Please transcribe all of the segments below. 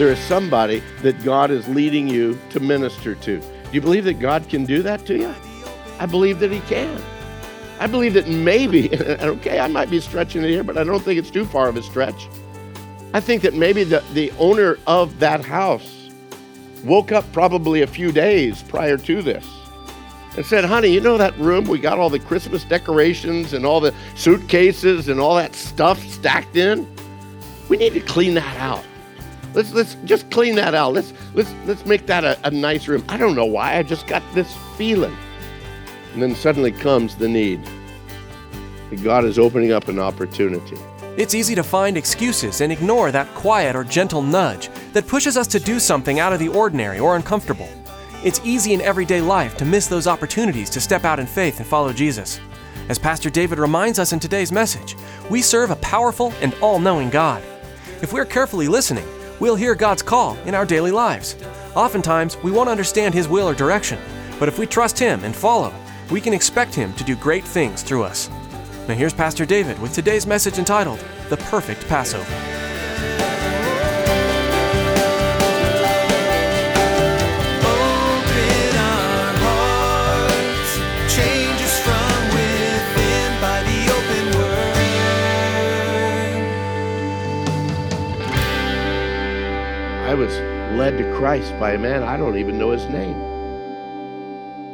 there is somebody that God is leading you to minister to. Do you believe that God can do that to you? I believe that He can. I believe that maybe, okay, I might be stretching it here, but I don't think it's too far of a stretch. I think that maybe the, the owner of that house woke up probably a few days prior to this and said, Honey, you know that room? We got all the Christmas decorations and all the suitcases and all that stuff stacked in. We need to clean that out. Let's let's just clean that out. Let's let's let's make that a, a nice room. I don't know why. I just got this feeling. And then suddenly comes the need. God is opening up an opportunity. It's easy to find excuses and ignore that quiet or gentle nudge that pushes us to do something out of the ordinary or uncomfortable. It's easy in everyday life to miss those opportunities to step out in faith and follow Jesus. As Pastor David reminds us in today's message, we serve a powerful and all knowing God. If we're carefully listening, we'll hear God's call in our daily lives. Oftentimes, we won't understand His will or direction, but if we trust Him and follow, we can expect Him to do great things through us. Now, here's Pastor David with today's message entitled The Perfect Passover. Led to Christ by a man I don't even know his name.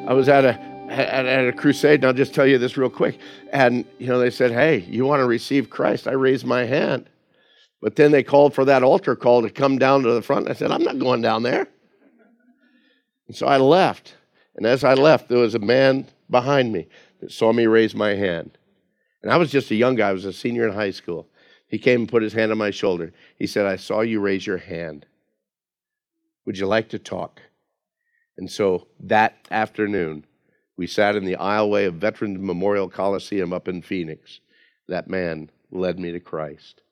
I was at a at, at a crusade, and I'll just tell you this real quick. And you know, they said, "Hey, you want to receive Christ?" I raised my hand, but then they called for that altar call to come down to the front. I said, "I'm not going down there." And so I left. And as I left, there was a man behind me that saw me raise my hand. And I was just a young guy. I was a senior in high school. He came and put his hand on my shoulder. He said, I saw you raise your hand. Would you like to talk? And so that afternoon, we sat in the aisleway of Veterans Memorial Coliseum up in Phoenix. That man led me to Christ.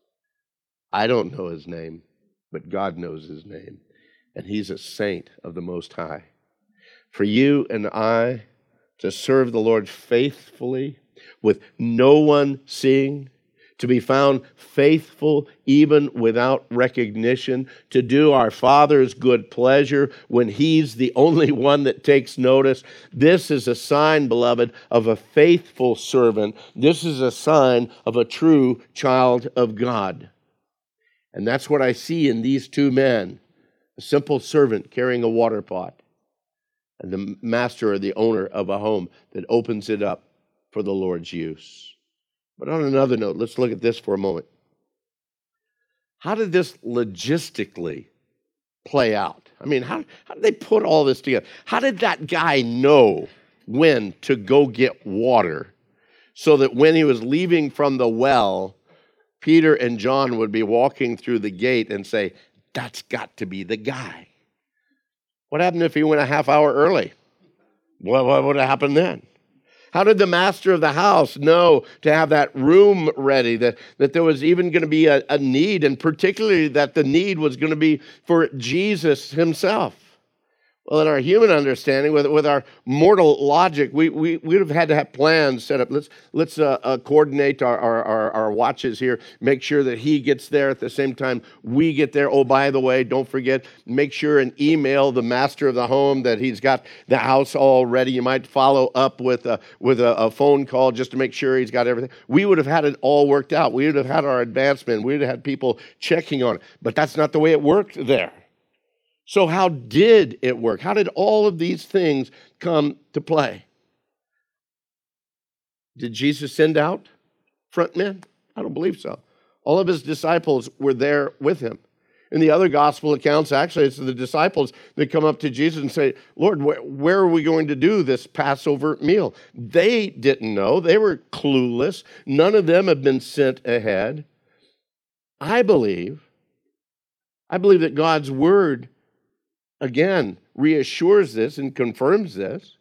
I don't know his name, but God knows his name. And he's a saint of the Most High. For you and I to serve the Lord faithfully, with no one seeing, to be found faithful even without recognition, to do our Father's good pleasure when He's the only one that takes notice. This is a sign, beloved, of a faithful servant. This is a sign of a true child of God. And that's what I see in these two men a simple servant carrying a water pot, and the master or the owner of a home that opens it up for the Lord's use. But on another note, let's look at this for a moment. How did this logistically play out? I mean, how, how did they put all this together? How did that guy know when to go get water so that when he was leaving from the well, Peter and John would be walking through the gate and say, That's got to be the guy. What happened if he went a half hour early? What, what would have happened then? How did the master of the house know to have that room ready, that, that there was even going to be a, a need, and particularly that the need was going to be for Jesus himself? Well, in our human understanding, with, with our mortal logic, we, we, would have had to have plans set up. Let's, let's uh, uh, coordinate our, our, our, our watches here, make sure that he gets there at the same time we get there. Oh, by the way, don't forget, make sure and email the master of the home that he's got the house all ready. You might follow up with, a, with a, a phone call just to make sure he's got everything. We would have had it all worked out. We would have had our advancement. We would have had people checking on it. But that's not the way it worked there. So, how did it work? How did all of these things come to play? Did Jesus send out front men? I don't believe so. All of his disciples were there with him. In the other gospel accounts, actually, it's the disciples that come up to Jesus and say, Lord, wh- where are we going to do this Passover meal? They didn't know. They were clueless. None of them have been sent ahead. I believe, I believe that God's word, again, reassures this and confirms this.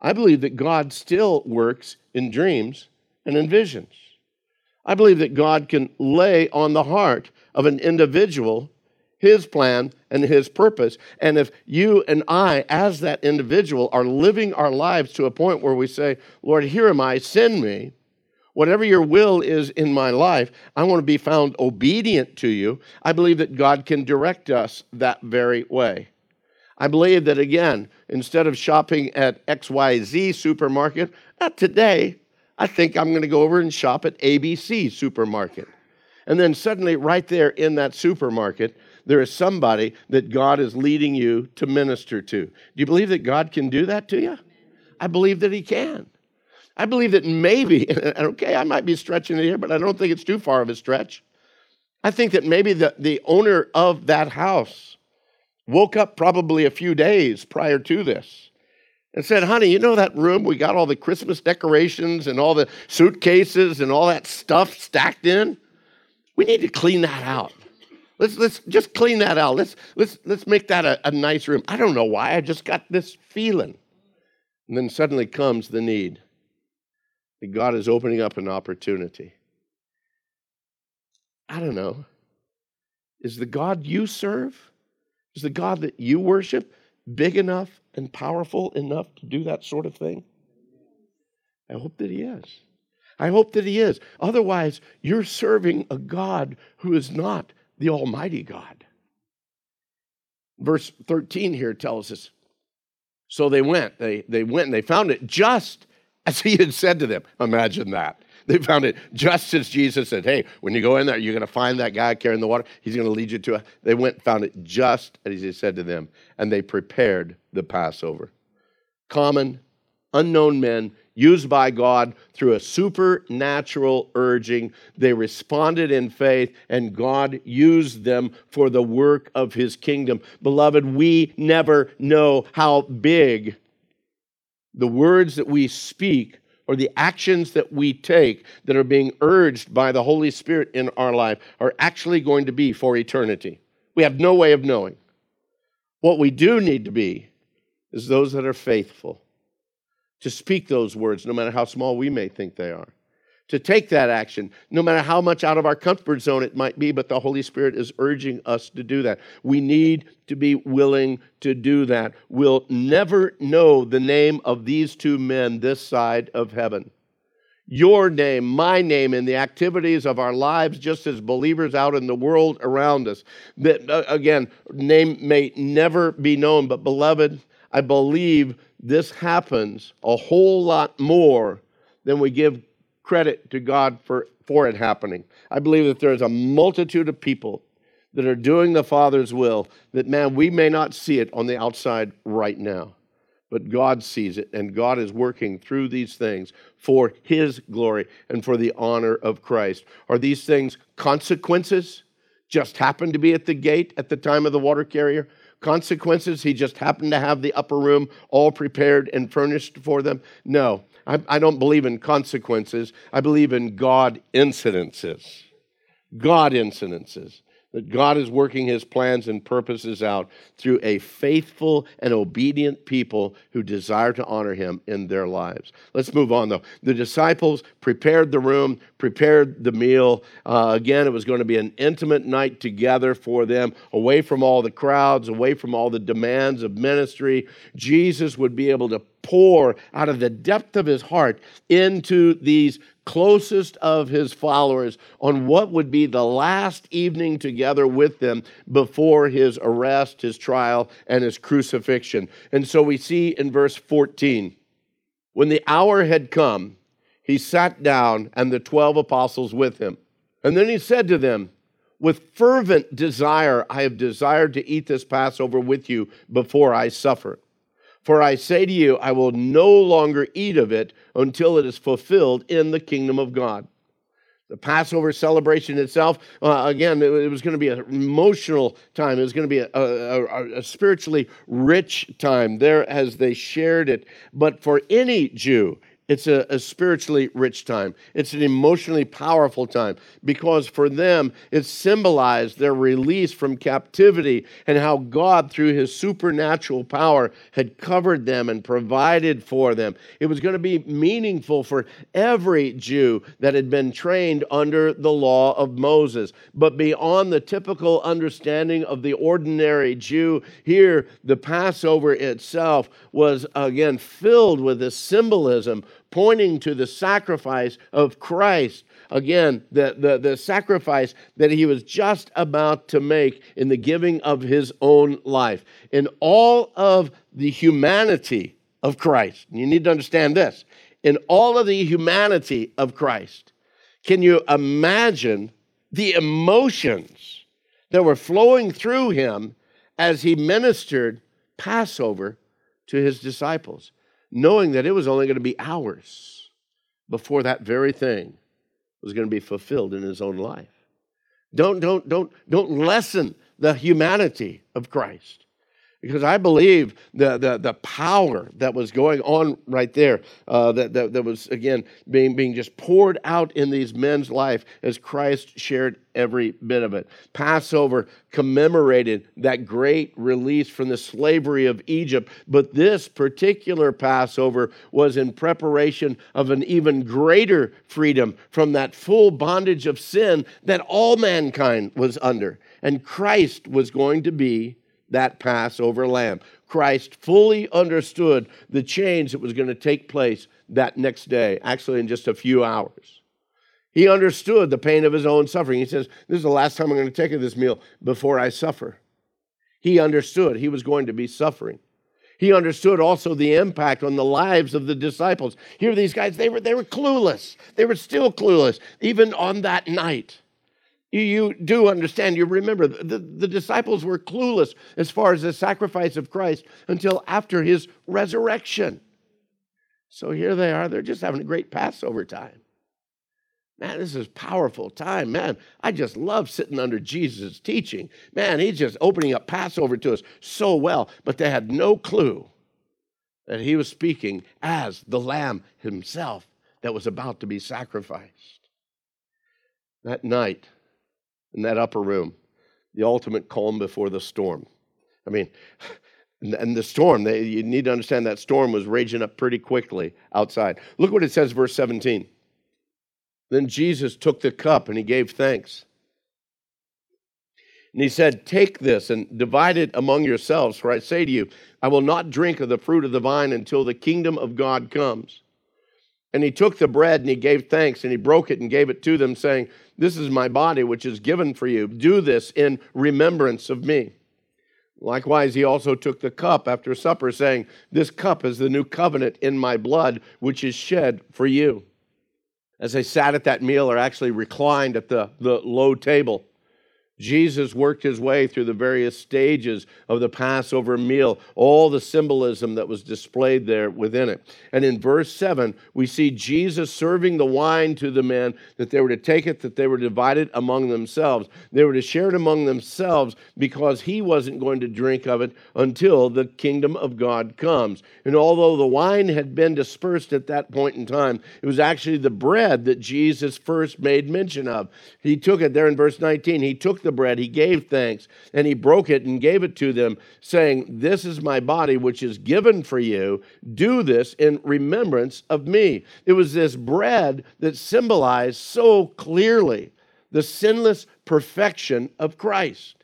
I believe that God still works in dreams and in visions. I believe that God can lay on the heart of an individual his plan and his purpose. And if you and I, as that individual, are living our lives to a point where we say, Lord, here am I, send me. Whatever your will is in my life, I want to be found obedient to you. I believe that God can direct us that very way. I believe that, again, instead of shopping at XYZ supermarket, not today, I think I'm going to go over and shop at ABC supermarket. And then suddenly, right there in that supermarket, there is somebody that God is leading you to minister to. Do you believe that God can do that to you? I believe that He can. I believe that maybe, okay, I might be stretching it here, but I don't think it's too far of a stretch. I think that maybe the, the owner of that house woke up probably a few days prior to this and said, Honey, you know that room we got all the Christmas decorations and all the suitcases and all that stuff stacked in? We need to clean that out. Let's, let's just clean that out. Let's, let's, let's make that a, a nice room. I don't know why. I just got this feeling. And then suddenly comes the need that God is opening up an opportunity. I don't know. Is the God you serve, is the God that you worship big enough and powerful enough to do that sort of thing? I hope that He is. I hope that He is. Otherwise, you're serving a God who is not the Almighty God. Verse 13 here tells us so they went. They, they went and they found it just as he had said to them. Imagine that. They found it just as Jesus said, Hey, when you go in there, you're going to find that guy carrying the water. He's going to lead you to it. They went found it just as he said to them, and they prepared the Passover. Common, unknown men used by God through a supernatural urging. They responded in faith, and God used them for the work of his kingdom. Beloved, we never know how big the words that we speak or the actions that we take that are being urged by the Holy Spirit in our life are actually going to be for eternity. We have no way of knowing. What we do need to be is those that are faithful to speak those words, no matter how small we may think they are, to take that action, no matter how much out of our comfort zone it might be, but the Holy Spirit is urging us to do that. We need to be willing to do that. We'll never know the name of these two men this side of heaven. Your name, my name, in the activities of our lives, just as believers out in the world around us. That, uh, again, name may never be known, but beloved, I believe this happens a whole lot more than we give credit to God for, for it happening. I believe that there's a multitude of people that are doing the Father's will that, man, we may not see it on the outside right now, but God sees it, and God is working through these things for His glory and for the honor of Christ. Are these things consequences? Just happened to be at the gate at the time of the water carrier? consequences. He just happened to have the upper room all prepared and furnished for them. No, I, I don't believe in consequences. I believe in God incidences. God incidences that God is working his plans and purposes out through a faithful and obedient people who desire to honor him in their lives. Let's move on, though. The disciples prepared the room, prepared the meal. Uh, again, it was going to be an intimate night together for them, away from all the crowds, away from all the demands of ministry. Jesus would be able to pour out of the depth of his heart into these closest of his followers on what would be the last evening together with them before his arrest, his trial, and his crucifixion. And so we see in verse 14 when the hour had come, he sat down and the 12 apostles with him. And then he said to them, With fervent desire, I have desired to eat this Passover with you before I suffer. For I say to you, I will no longer eat of it until it is fulfilled in the kingdom of God. The Passover celebration itself, uh, again, it, was going to be an emotional time. It was going to be a, a, a spiritually rich time there as they shared it. But for any Jew, it's a, a, spiritually rich time. It's an emotionally powerful time because for them, it symbolized their release from captivity and how God, through his supernatural power, had covered them and provided for them. It was going to be meaningful for every Jew that had been trained under the law of Moses. But beyond the typical understanding of the ordinary Jew, here the Passover itself was again filled with this symbolism pointing to the sacrifice of Christ. Again, the, the, the sacrifice that he was just about to make in the giving of his own life. In all of the humanity of Christ, you need to understand this in all of the humanity of Christ, can you imagine the emotions that were flowing through him as he ministered Passover to his disciples? Knowing that it was only going to be hours before that very thing was going to be fulfilled in his own life. Don't, don't, don't, don't lessen the humanity of Christ because I believe the, the, the power that was going on right there, uh, that, that, that was, again, being, being just poured out in these men's life as Christ shared every bit of it. Passover commemorated that great release from the slavery of Egypt, but this particular Passover was in preparation of an even greater freedom from that full bondage of sin that all mankind was under. And Christ was going to be that Passover lamb. Christ fully understood the change that was going to take place that next day, actually, in just a few hours. He understood the pain of his own suffering. He says, This is the last time I'm going to take this meal before I suffer. He understood he was going to be suffering. He understood also the impact on the lives of the disciples. Here, these guys, they were, they were clueless. They were still clueless, even on that night you do understand, you remember, the, the disciples were clueless as far as the sacrifice of Christ until after his resurrection. So here they are, they're just having a great Passover time. Man, this is powerful time. Man, I just love sitting under Jesus' teaching. Man, he's just opening up Passover to us so well, but they had no clue that he was speaking as the Lamb himself that was about to be sacrificed. That night, in that upper room, the ultimate calm before the storm. I mean, and the storm, they, you need to understand that storm was raging up pretty quickly outside. Look what it says, verse 17. Then Jesus took the cup and he gave thanks. And he said, Take this and divide it among yourselves, for I say to you, I will not drink of the fruit of the vine until the kingdom of God comes. And he took the bread and he gave thanks and he broke it and gave it to them, saying, This is my body, which is given for you. Do this in remembrance of me. Likewise, he also took the cup after supper, saying, This cup is the new covenant in my blood, which is shed for you. As they sat at that meal or actually reclined at the, the low table, Jesus worked his way through the various stages of the Passover meal, all the symbolism that was displayed there within it. And in verse 7, we see Jesus serving the wine to the men that they were to take it, that they were divided among themselves. They were to share it among themselves because he wasn't going to drink of it until the kingdom of God comes. And although the wine had been dispersed at that point in time, it was actually the bread that Jesus first made mention of. He took it there in verse 19. He took the bread, he gave thanks, and he broke it and gave it to them, saying, This is my body, which is given for you. Do this in remembrance of me. It was this bread that symbolized so clearly the sinless perfection of Christ.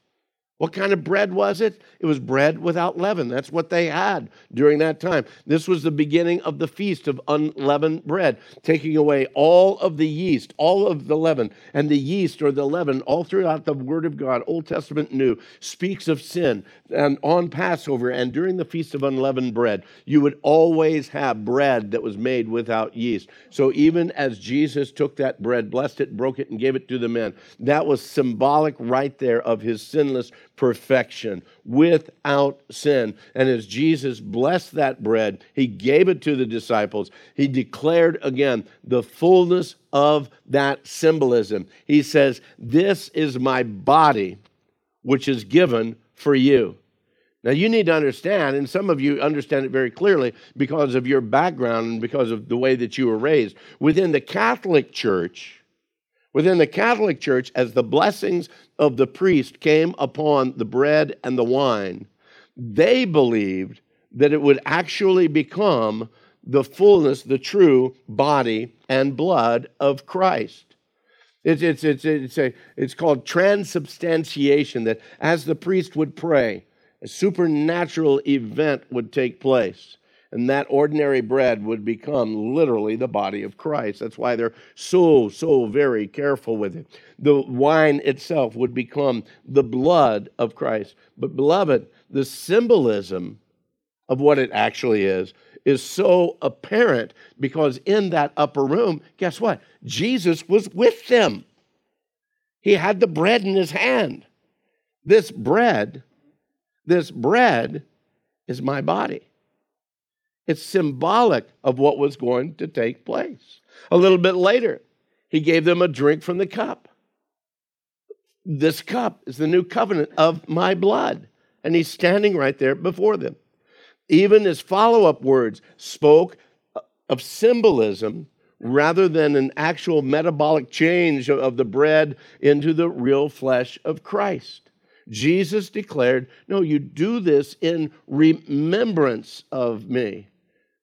What kind of bread was it? It was bread without leaven. That's what they had during that time. This was the beginning of the feast of unleavened bread, taking away all of the yeast, all of the leaven. And the yeast or the leaven, all throughout the Word of God, Old Testament, New, speaks of sin. And on Passover and during the feast of unleavened bread, you would always have bread that was made without yeast. So even as Jesus took that bread, blessed it, broke it, and gave it to the men, that was symbolic right there of his sinless perfection, without sin. And as Jesus blessed that bread, he gave it to the disciples. He declared again the fullness of that symbolism. He says, This is my body, which is given for you. Now, you need to understand, and some of you understand it very clearly because of your background and because of the way that you were raised. Within the Catholic Church, within the Catholic Church, as the blessings of the priest came upon the bread and the wine, they believed that it would actually become the fullness, the true body and blood of Christ. It's, it's, it's, it's, a, it's called transubstantiation, that as the priest would pray, a supernatural event would take place. And that ordinary bread would become literally the body of Christ. That's why they're so, so very careful with it. The wine itself would become the blood of Christ. But, beloved, the symbolism of what it actually is is so apparent because in that upper room, guess what? Jesus was with them. He had the bread in his hand. This bread this bread is my body. It's symbolic of what was going to take place. A little bit later, he gave them a drink from the cup. This cup is the new covenant of my blood. And he's standing right there before them. Even his follow up words spoke of symbolism rather than an actual metabolic change of the bread into the real flesh of Christ. Jesus declared, No, you do this in remembrance of me.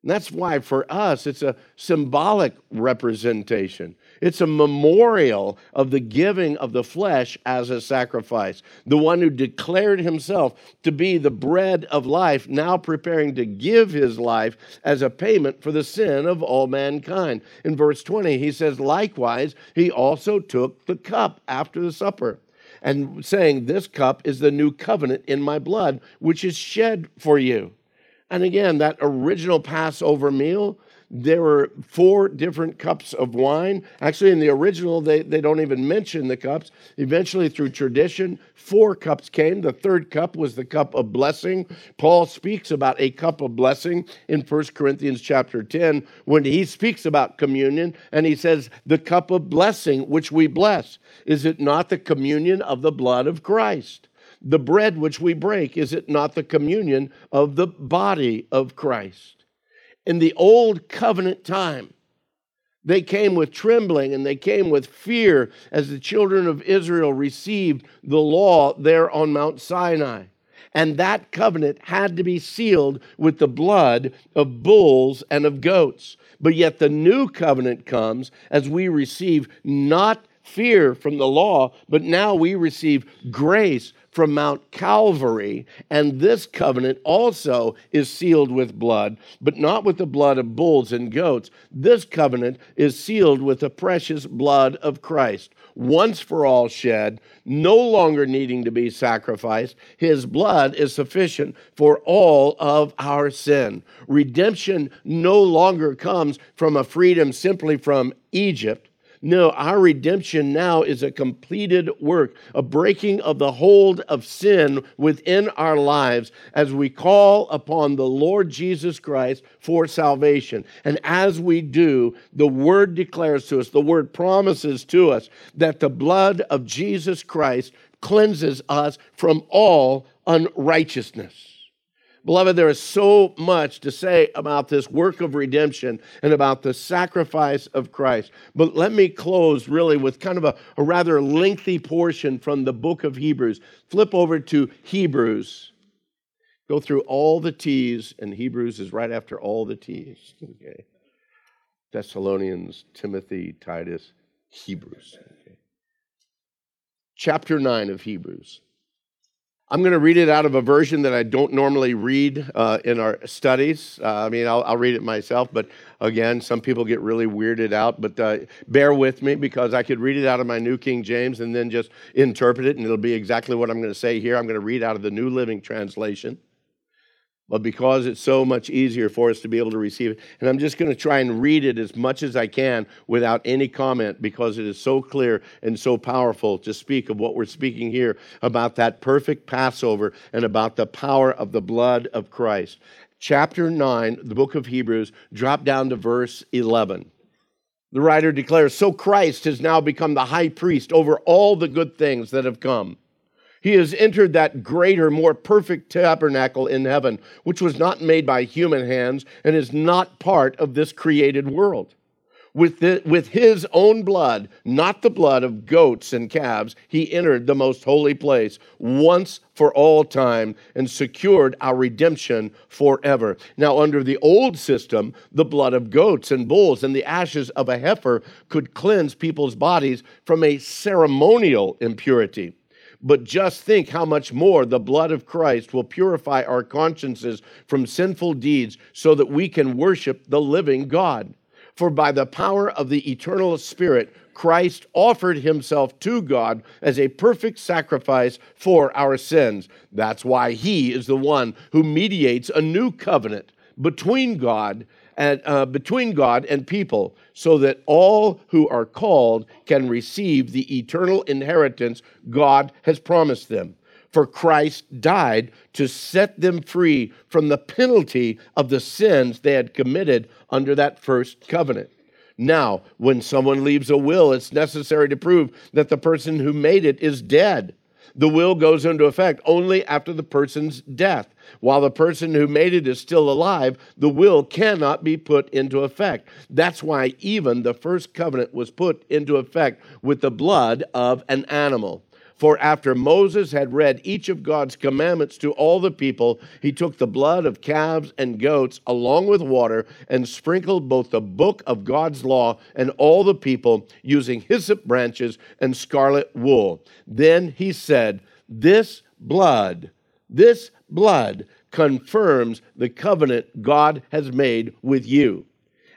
And that's why for us it's a symbolic representation. It's a memorial of the giving of the flesh as a sacrifice. The one who declared himself to be the bread of life, now preparing to give his life as a payment for the sin of all mankind. In verse 20, he says, Likewise, he also took the cup after the supper and saying, This cup is the new covenant in my blood, which is shed for you. And again, that original Passover meal there were four different cups of wine. Actually, in the original, they, they don't even mention the cups. Eventually, through tradition, four cups came. The third cup was the cup of blessing. Paul speaks about a cup of blessing in 1 Corinthians chapter 10 when he speaks about communion, and he says, The cup of blessing which we bless, is it not the communion of the blood of Christ? The bread which we break, is it not the communion of the body of Christ? in the old covenant time. They came with trembling and they came with fear as the children of Israel received the law there on Mount Sinai. And that covenant had to be sealed with the blood of bulls and of goats. But yet the new covenant comes as we receive not fear from the law, but now we receive grace from Mount Calvary, and this covenant also is sealed with blood, but not with the blood of bulls and goats. This covenant is sealed with the precious blood of Christ, once for all shed, no longer needing to be sacrificed. His blood is sufficient for all of our sin. Redemption no longer comes from a freedom simply from Egypt no, our redemption now is a completed work, a breaking of the hold of sin within our lives as we call upon the Lord Jesus Christ for salvation. And as we do, the word declares to us, the word promises to us that the blood of Jesus Christ cleanses us from all unrighteousness. Beloved, there is so much to say about this work of redemption and about the sacrifice of Christ. But let me close really with kind of a, a rather lengthy portion from the book of Hebrews. Flip over to Hebrews. Go through all the T's, and Hebrews is right after all the T's. Okay. Thessalonians, Timothy, Titus, Hebrews. Okay. Chapter 9 of Hebrews. I'm going to read it out of a version that I don't normally read uh, in our studies. Uh, I mean, I'll, I'll, read it myself, but again, some people get really weirded out. But uh, bear with me because I could read it out of my New King James and then just interpret it, and it'll be exactly what I'm going to say here. I'm going to read out of the New Living Translation. But because it's so much easier for us to be able to receive it. And I'm just going to try and read it as much as I can without any comment because it is so clear and so powerful to speak of what we're speaking here about that perfect Passover and about the power of the blood of Christ. Chapter 9, the book of Hebrews, drop down to verse 11. The writer declares So Christ has now become the high priest over all the good things that have come. He has entered that greater, more perfect tabernacle in heaven, which was not made by human hands and is not part of this created world. With, the, with his own blood, not the blood of goats and calves, he entered the most holy place once for all time and secured our redemption forever. Now, under the old system, the blood of goats and bulls and the ashes of a heifer could cleanse people's bodies from a ceremonial impurity. But just think how much more the blood of Christ will purify our consciences from sinful deeds so that we can worship the living God. For by the power of the eternal Spirit, Christ offered himself to God as a perfect sacrifice for our sins. That's why he is the one who mediates a new covenant between God uh, between God and people, so that all who are called can receive the eternal inheritance God has promised them. For Christ died to set them free from the penalty of the sins they had committed under that first covenant. Now, when someone leaves a will, it's necessary to prove that the person who made it is dead the will goes into effect only after the person's death. While the person who made it is still alive, the will cannot be put into effect. That's why even the first covenant was put into effect with the blood of an animal. For after Moses had read each of God's commandments to all the people, he took the blood of calves and goats along with water and sprinkled both the book of God's law and all the people using hyssop branches and scarlet wool. Then he said, This blood, this blood confirms the covenant God has made with you.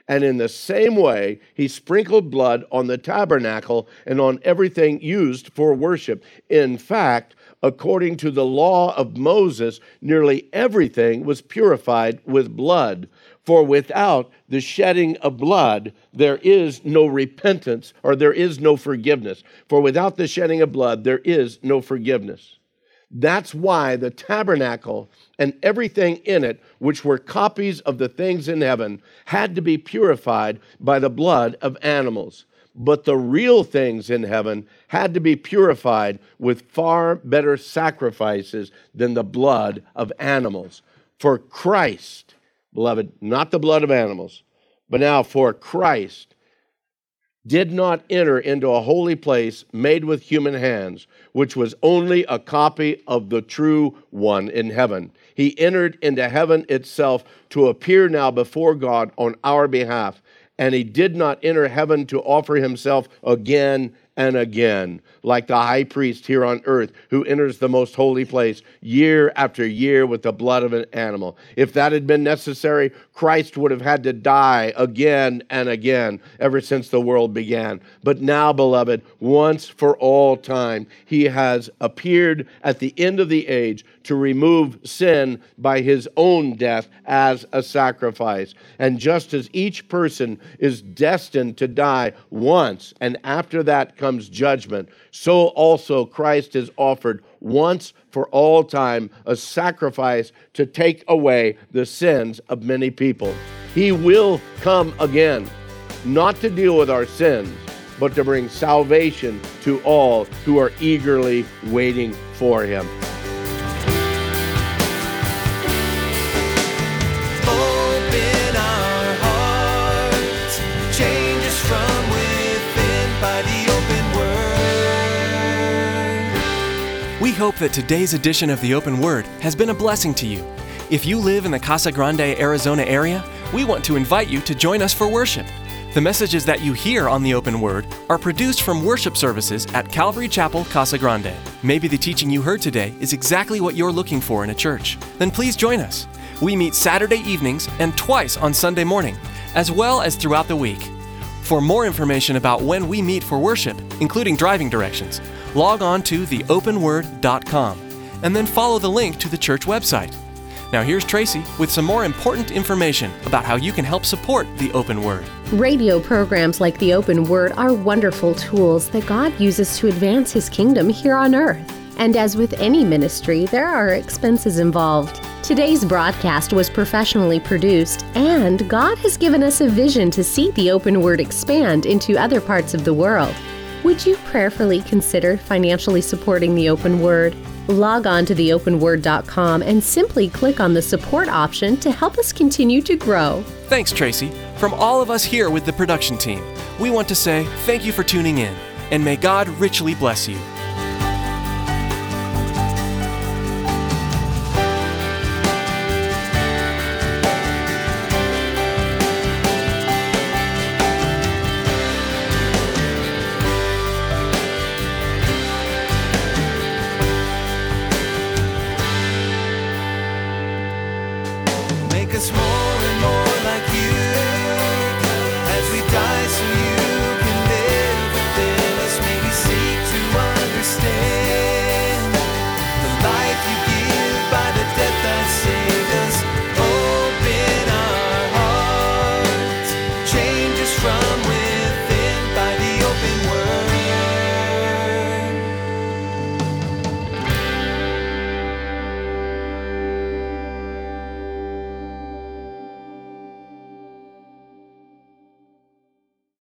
And in the same way, he sprinkled blood on the tabernacle and on everything used for worship. In fact, according to the law of Moses, nearly everything was purified with blood. For without the shedding of blood, there is no repentance or there is no forgiveness. For without the shedding of blood, there is no forgiveness. That's why the tabernacle and everything in it, which were copies of the things in heaven, had to be purified by the blood of animals. But the real things in heaven had to be purified with far better sacrifices than the blood of animals. For Christ, beloved, not the blood of animals, but now for Christ did not enter into a holy place made with human hands, which was only a copy of the true one in heaven. He entered into heaven itself to appear now before God on our behalf. And he did not enter heaven to offer himself again and again, like the high priest here on earth who enters the most holy place year after year with the blood of an animal. If that had been necessary, Christ would have had to die again and again ever since the world began. But now, beloved, once for all time, he has appeared at the end of the age to remove sin by his own death as a sacrifice. And just as each person is destined to die once, and after that comes judgment, so also Christ has offered once for all time a sacrifice to take away the sins of many people. He will come again, not to deal with our sins, but to bring salvation to all who are eagerly waiting for him. Hope that today's edition of the Open Word has been a blessing to you. If you live in the Casa Grande, Arizona area, we want to invite you to join us for worship. The messages that you hear on the Open Word are produced from worship services at Calvary Chapel, Casa Grande. Maybe the teaching you heard today is exactly what you're looking for in a church. Then please join us. We meet Saturday evenings and twice on Sunday morning, as well as throughout the week. For more information about when we meet for worship, including driving directions, log on to theopenword.com and then follow the link to the church website. Now, here's Tracy with some more important information about how you can help support the open word. Radio programs like the Open Word are wonderful tools that God uses to advance His kingdom here on earth. And as with any ministry, there are expenses involved. Today's broadcast was professionally produced, and God has given us a vision to see the open word expand into other parts of the world. Would you prayerfully consider financially supporting the open word? Log on to theopenword.com and simply click on the support option to help us continue to grow. Thanks, Tracy. From all of us here with the production team, we want to say thank you for tuning in, and may God richly bless you.